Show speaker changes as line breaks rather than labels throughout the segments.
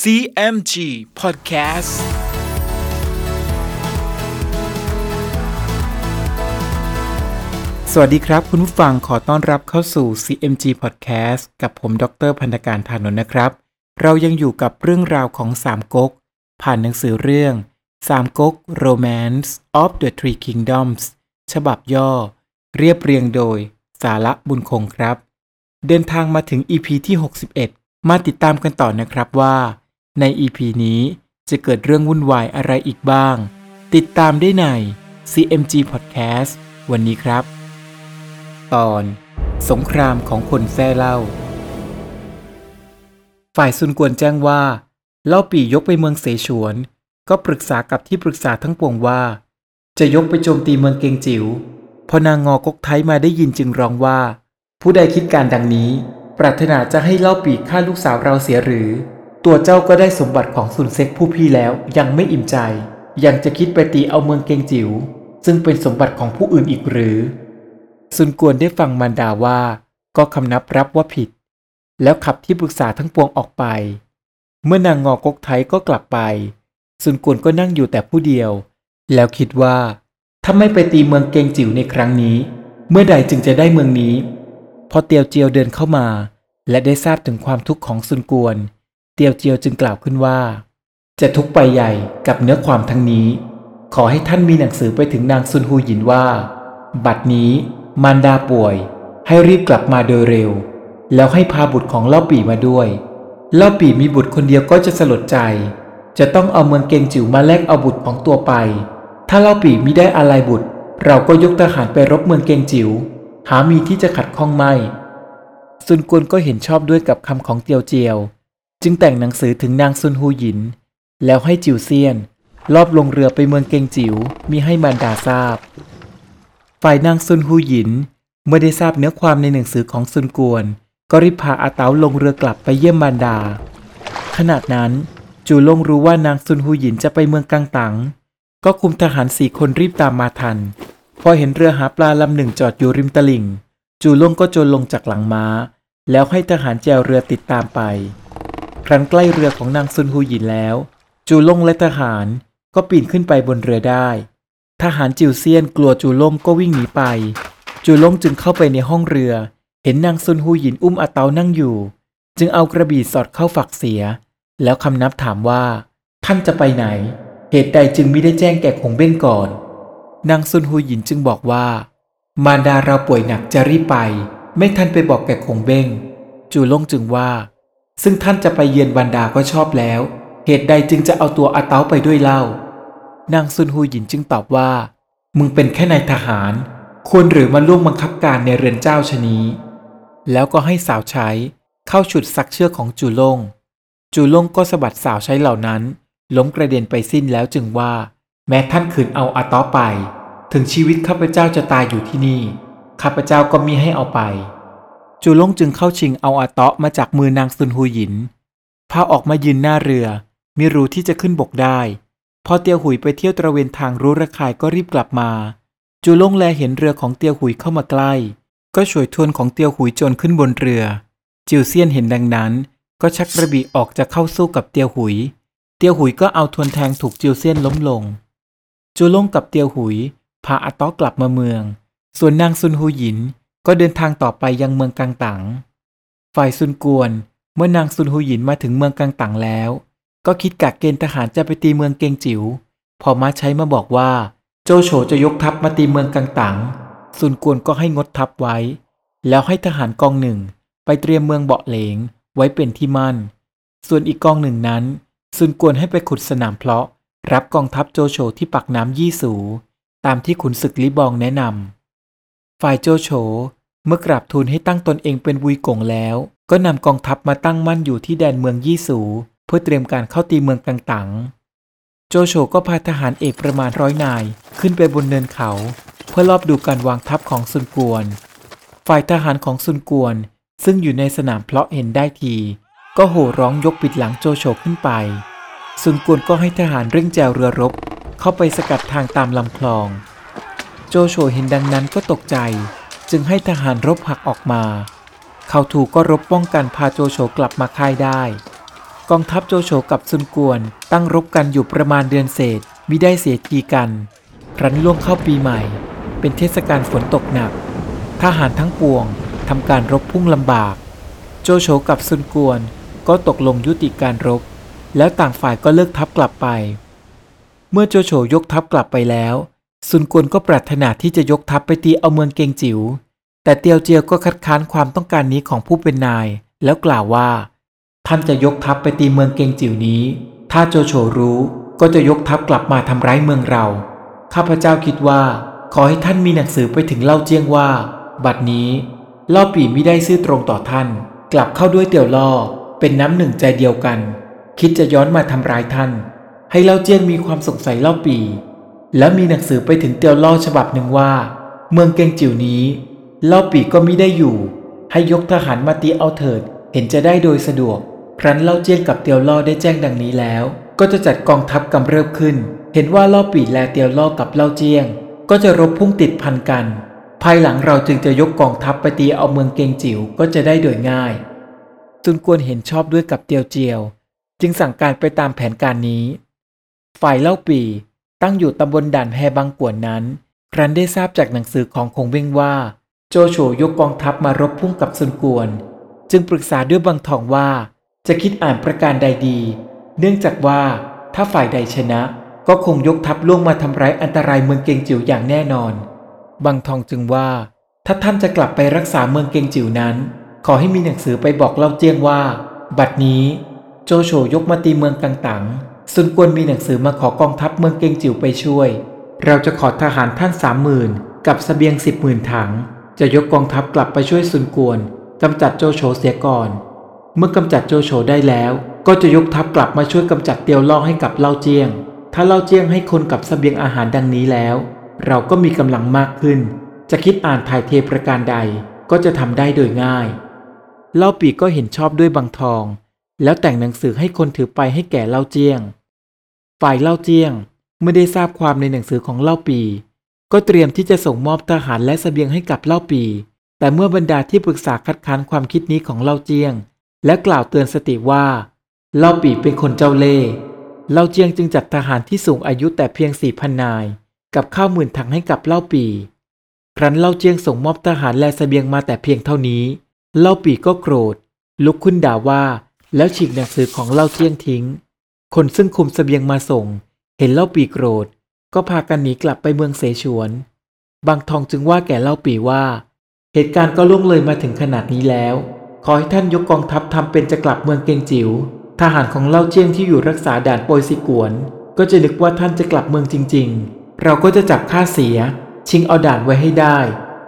CMG Podcast
สวัสดีครับ คุณผู้ฟังขอต้อนรับเข้าสู่ CMG Podcast กับผมดรพันธการธานนท์นะครับ เรายังอยู่กับเรื่องราวของสามก๊กผ่านหนังสือเรื่องสามก๊ก Romance of the Three Kingdoms ฉบับย่อ เรียบเรียงโดยสาระบุญคงครับ เดินทางมาถึง EP ที่ 61 มาติดตามกันต่อนะครับว่า ใน EP นี้จะเกิดเรื่องวุ่นวายอะไรอีกบ้าง ติดตามได้ใน CMG Podcast วันนี้ครับ ตอนสงครามของคนแท้เล่า ฝ่ายซุนกวนแจ้งว่า เล่าปียกไปเมืองเสฉวน ก็ปรึกษากับที่ปรึกษาทั้งปวงว่า จะยกไปโจมตีเมืองเกงจิว๋วพอนางงอกกไทยมาได้ยินจึงร้องว่า ผู้ใดคิดการดังนี้ ปรารถนาจะให้เล่าปีฆ่าลูกสาวเราเสียหรือ ตัวเจ้าก็ได้สมบัติของซุนเซ็กผู้พี่แล้วยังไม่อิ่มใจ ยังจะคิดไปตีเอาเมืองเกงจิว๋วซึ่งเป็นสมบัติของผู้อื่นอีกหรือ ซุนกวนได้ฟังมารดาว่า ก็คำนับรับว่าผิด แล้วขับที่ปรึกษาทั้งปวงออกไป เมื่อนางงอกกไทยก็กลับไป ซุนกวนก็นั่งอยู่แต่ผู้เดียว แล้วคิดว่า ถ้าไม่ไปตีเมืองเกงจิ๋วในครั้งนี้ เมื่อใดจึงจะได้เมืองนี้ พอเตียวเจียวเดินเข้ามา และได้ทราบถึงความทุกข์ของซุนกวน เตียวเจียวจึงกล่าวขึ้นว่า จะทุกไปใหญ่กับเนื้อความทั้งนี้ ขอให้ท่านมีหนังสือไปถึงนางซุนฮูหยินว่า บัดนี้มารดาป่วย ให้รีบกลับมาโดยเร็ว แล้วให้พาบุตรของเล่าปี่มาด้วย เล่าปี่มีบุตรคนเดียวก็จะสลดใจ จะต้องเอาเมืองเกงจิ๋วมาแลกเอาบุตรของตัวไป ถ้าเล่าปี่มิได้อะไรบุตร เราก็ยกทหารไปรบเมืองเกงจิ๋วหามีที่จะขัดข้องไม่ซุนกวนก็เห็นชอบด้วยกับคำของเตียวเจียว จึงแต่งหนังสือถึงนางซุนฮูหยิน แล้วให้จิวเซียนลอบลงเรือไปเมืองเกงจิ๋วมีให้มารดาทราบ ฝ่ายนางซุนฮูหยิน เมื่อได้ทราบเนื้อความในหนังสือของซุนกวน ก็รีบพาอาเต๋าลงเรือกลับไปเยี่ยมมารดา ขณะนั้น จูลงรู้ว่านางซุนฮูหยินจะไปเมืองกังตังก็คุมทหารสี่คนรีบตามมาทัน พอเห็นเรือหาปลาลำหนึ่งจอดอยู่ริมตลิ่ง จูลงก็โจรลงจากหลังม้า แล้วให้ทหารแจวเรือติดตามไป รั้นใกล้เรือของนางซุนฮูหยินแล้ว จูลงและทหารก็ปีนขึ้นไปบนเรือได้ ทหารจิวเซียนกลัวจูลงก็วิ่งหนีไป จูลงจึงเข้าไปในห้องเรือ เห็นนางซุนฮูหยินอุ้มอาเตานั่งอยู่ จึงเอากระบี่สอดเข้าฝักเสีย แล้วคำนับถามว่า ท่านจะไปไหน เหตุใดจึงไม่ได้แจ้งแก่คงเบ้งก่อน นางซุนฮูหยินจึงบอกว่า มารดาเราป่วยหนักจะรีบไป ไม่ทันไปบอกแก่คงเบ้งจูลงจึงว่า ซึ่งท่านจะไปเยือนวันดาก็ชอบแล้ว เหตุใดจึงจะเอาตัวอาเตาไปด้วยเล่า นางซุนฮูหยินจึงตอบว่า มึงเป็นแค่นายทหาร ควรหรือมาร่วมบังคับการในเรือนเจ้าชนี้ แล้วก็ให้สาวใช้เข้าฉุดซักเชือกของจูลง จูลงก็สะบัดสาวใช้เหล่านั้น ล้มกระเด็นไปสิ้นแล้วจึงว่า แม้ท่านขืนเอาอาต้อไป ถึงชีวิตข้าพเจ้าจะตายอยู่ที่นี่ ข้าพเจ้าก็มีให้เอาไป จูลงจึงเข้าชิงเอาอาต้อมาจากมือนางซุนฮูหยิน พาออกมายืนหน้าเรือมีรู้ที่จะขึ้นบกได้ พอเตียวหุยไปเที่ยวตระเวนทางรู้ระคายก็รีบกลับมา จูลงแลเห็นเรือของเตียวหุยเข้ามาใกล้ ก็ช่วยทวนของเตียวหุยจนขึ้นบนเรือ จิวเซียนเห็นดังนั้น ก็ชักกระบี่ออกจะเข้าสู้กับเตียวหุย เตียวหุยก็เอาทวนแทงถูกจิวเซียนล้มลง จูลงกับเตียวหุยพาอาต้อกลับมาเมือง ส่วนนางซุนฮูหยิน ก็เดินทางต่อไปยังเมืองกังตัง ฝ่ายซุนกวน เมื่อนางซุนฮูหยินมาถึงเมืองกังตังแล้ว ก็คิดกักเกณฑ์ทหารจะไปตีเมืองเกงจิว๋ว พอมาใช้มาบอกว่า โจโฉจะยกทัพมาตีเมืองกังตัง ซุนกวนก็ให้งดทัพไว้ แล้วให้ทหารกองหนึ่งไปเตรียมเมืองเบาะเหลงไว้เป็นที่มั่น ส่วนอีกกองหนึ่งนั้นซุนกวนให้ไปขุดสนามเพลาะ รับกองทัพโจโฉที่ปักน้ำยี่สู ตามที่ขุนศึกลิบองแนะนำ ฝ่ายโจโฉเมื่อกราบทูลให้ตั้งตนเองเป็นวุยกงแล้ว ก็นำกองทัพมาตั้งมั่นอยู่ที่แดนเมืองยี่สู เพื่อเตรียมการเข้าตีเมืองกังตังโจโฉก็พาทหารเอกประมาณร้อยนายขึ้นไปบนเนินเขา เพื่อรอบดูการวางทัพของซุนกวน ฝ่ายทหารของซุนกวน ซึ่งอยู่ในสนามเพลาะเห็นได้ที ก็โห่ร้องยกปิดหลังโจโฉขึ้นไปซุนกวนก็ให้ทหารเร่งแจวเรือรบ เข้าไปสกัดทางตามลำคลอง โจโฉเห็นดังนั้นก็ตกใจ จึงให้ทหารรบหักออกมา เขาถูกก็รบป้องกันพาโจโฉกลับมาค่ายได้ กองทัพโจโฉกับซุนกวน ตั้งรบกันอยู่ประมาณเดือนเศษมิได้เสียทีกันครั้นล่วงเข้าปีใหม่ เป็นเทศกาลฝนตกหนัก ทหารทั้งปวงทำการรบพุ่งลำบาก โจโฉกับซุนกวนก็ตกลงยุติการรบ แล้วต่างฝ่ายก็เลิกทัพกลับไป เมื่อโจโฉยกทัพกลับไปแล้ว ซุนกวนก็ปรารถนาที่จะยกทัพไปตีเอาเมืองเกงจิ๋ว แต่เตียวเจียวก็คัดค้านความต้องการนี้ของผู้เป็นนาย แล้วกล่าวว่า ท่านจะยกทัพไปตีเมืองเกงจิ๋วนี้ ถ้าโจโฉรู้ก็จะยกทัพกลับมาทำร้ายเมืองเรา ข้าพเจ้าคิดว่า ขอให้ท่านมีหนังสือไปถึงเล่าเจียงว่า บัดนี้เล่าปี่ไม่ได้ซื่อตรงต่อท่าน กลับเข้าด้วยเตียวล่อ เป็นน้ำหนึ่งใจเดียวกัน คิดจะย้อนมาทำร้ายท่าน ให้เล่าเจียงมีความสงสัยเล่าปี่ แล้วมีหนังสือไปถึงเตียวล่อฉบับหนึ่งว่า เมืองเกงจิ๋วนี้เล่าปีก็มิได้อยู่ ให้ยกทหารมาตีเอาเถิด เห็นจะได้โดยสะดวก ครั้นเล่าเจียงกับเตียวล่อได้แจ้งดังนี้แล้ว ก็จะจัดกองทัพกำเริบขึ้น เห็นว่าเล่าปีและเตียวล่อกับเล่าเจียง ก็จะรบพุ่งติดพันกัน ภายหลังเราจึงจะยกกองทัพไปตีเอาเมืองเกงจิ๋วก็จะได้โดยง่ายซุนกวนเห็นชอบด้วยกับเตียวเจียว จึงสั่งการไปตามแผนการนี้ ฝ่ายเล่าปี ตั้งอยู่ตำบลด่านแฮบางกวนนั้น ครั้นได้ทราบจากหนังสือของคงเว้งว่า โจโฉยกกองทัพมารบพุ่งกับซุนกวน จึงปรึกษาด้วยบางทองว่า จะคิดอ่านประการใดดี เนื่องจากว่าถ้าฝ่ายใดชนะ ก็คงยกทัพล่วงมาทำร้ายอันตรายเมืองเกงจิ๋วอย่างแน่นอน บางทองจึงว่า ถ้าท่านจะกลับไปรักษาเมืองเกงจิ๋วนั้น ขอให้มีหนังสือไปบอกเล่าเจียงว่า บัดนี้ โจโฉยกมาตีเมืองกังตัง ซุนกวนมีหนังสือมาขอกองทัพเมืองเกงจิ๋วไปช่วย เราจะขอทหารท่านสามหมื่นกับสเสบียงสิบหมื่นถัง จะยกกองทัพกลับไปช่วยซุนกวนกำจัดโจโฉเสียก่อน เมื่อกำจัดโจโฉได้แล้ว ก็จะยกทัพกลับมาช่วยกำจัดเตียวล่อให้กับเล่าเจียง ถ้าเล่าเจียงให้คนกับสเสบียงอาหารดังนี้แล้ว เราก็มีกำลังมากขึ้น จะคิดอ่านถ่ายเทประการใดก็จะทำได้โดยง่าย เล่าปีก็เห็นชอบด้วยบางทอง แล้วแต่งหนังสือให้คนถือไปให้แก่เล่าเจียง ฝ่ายเล่าเจียงเมื่อได้ทราบความในหนังสือของเล่าปี ก็เตรียมที่จะส่งมอบทหารและสเสบียงให้กับเล่าปี แต่เมื่อบรรดาที่ปรึกษาคัดค้านความคิดนี้ของเล่าเจียง และกล่าวเตือนสติว่า เล่าปีเป็นคนเจ้าเล่ห์เล่าเจียงจึงจัดทหารที่สูงอายุแต่เพียงสี่พันนาย กับข้าวหมื่นถังให้กับเล่าปี ครั้นเล่าเจียงส่งมอบทหารและสเสบียงมาแต่เพียงเท่านี้ เล่าปีก็โกรธ ลุกขึ้นด่าว่า แล้วฉีกหนังสือของเล่าเจียงทิ้ง คนซึ่งคุมสเสบียงมาส่ง เห็นเล่าปีโกรธ ก็พากันหนีกลับไปเมืองเสฉวน บางทองจึงว่าแก่เล่าปีว่า เหตุการณ์ก็ล่วงเลยมาถึงขนาดนี้แล้ว ขอให้ท่านยกกองทัพทำเป็นจะกลับเมืองเกงจิว๋วทหารของเล่าเจียงที่อยู่รักษาด่านโปยซิกวน ก็จะนึกว่าท่านจะกลับเมืองจริง ๆ เราก็จะจับค่าเสีย ชิงเอาด่านไว้ให้ได้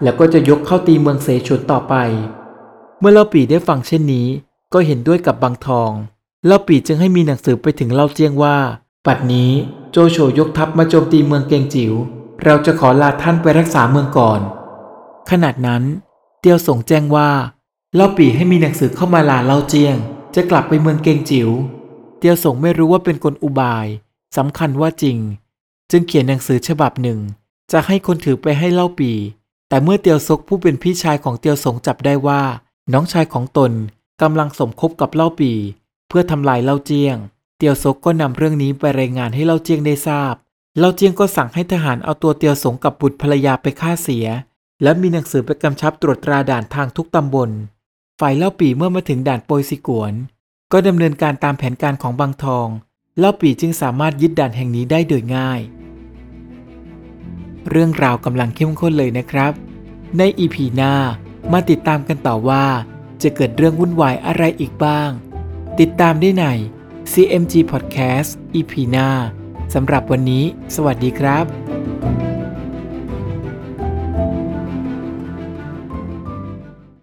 แล้วก็จะยกเข้าตีเมืองเสฉวนต่อไป เมื่อเล่าปีได้ฟังเช่นนี้ ก็เห็นด้วยกับบางทอง เล่าปีจึงให้มีหนังสือไปถึงเล่าเจียงว่าปัดนี้โจโฉยกทัพมาโจมตีเมืองเกงจิว๋ว เราจะขอลาท่านไปรักษาเมืองก่อน ขนาดนั้น เตียวสงแจ้งว่า เล่าปีให้มีหนังสือเข้ามาลาเล่าเจียง จะกลับไปเมืองเกงจิว๋ว เตียวสงไม่รู้ว่าเป็นกลอุบายสำคัญว่าจริง จึงเขียนหนังสือฉบับหนึ่ง จะให้คนถือไปให้เล่าปี แต่เมื่อเตียวซกผู้เป็นพี่ชายของเตียวสงจับได้ว่า น้องชายของตนกำลังสมคบกับเล่าปี พื่อทำลายเล่าเจียง เตียวซกก็นำเรื่องนี้ไปรายงานให้เล่าเจียงได้ทราบ เล่าเจียงก็สั่งให้ทหารเอาตัวเตียวสงกับบุตรภรรยาไปฆ่าเสีย และมีหนังสือไปกำชับตรวจตราด่านทางทุกตำบล ฝ่ายเล่าปีเมื่อมาถึงด่านโปยซิกวน ก็ดำเนินการตามแผนการของบางทอง เล่าปีจึงสามารถยึดด่านแห่งนี้ได้โดยง่าย เรื่องราวกำลังเข้มข้นเลยนะครับ ในอีพีหน้ามาติดตามกันต่อว่าจะเกิดเรื่องวุ่นวายอะไรอีกบ้าง ติดตามได้ใน CMG Podcast EP หน้าสำหรับวันนี้ สวัสดีครับ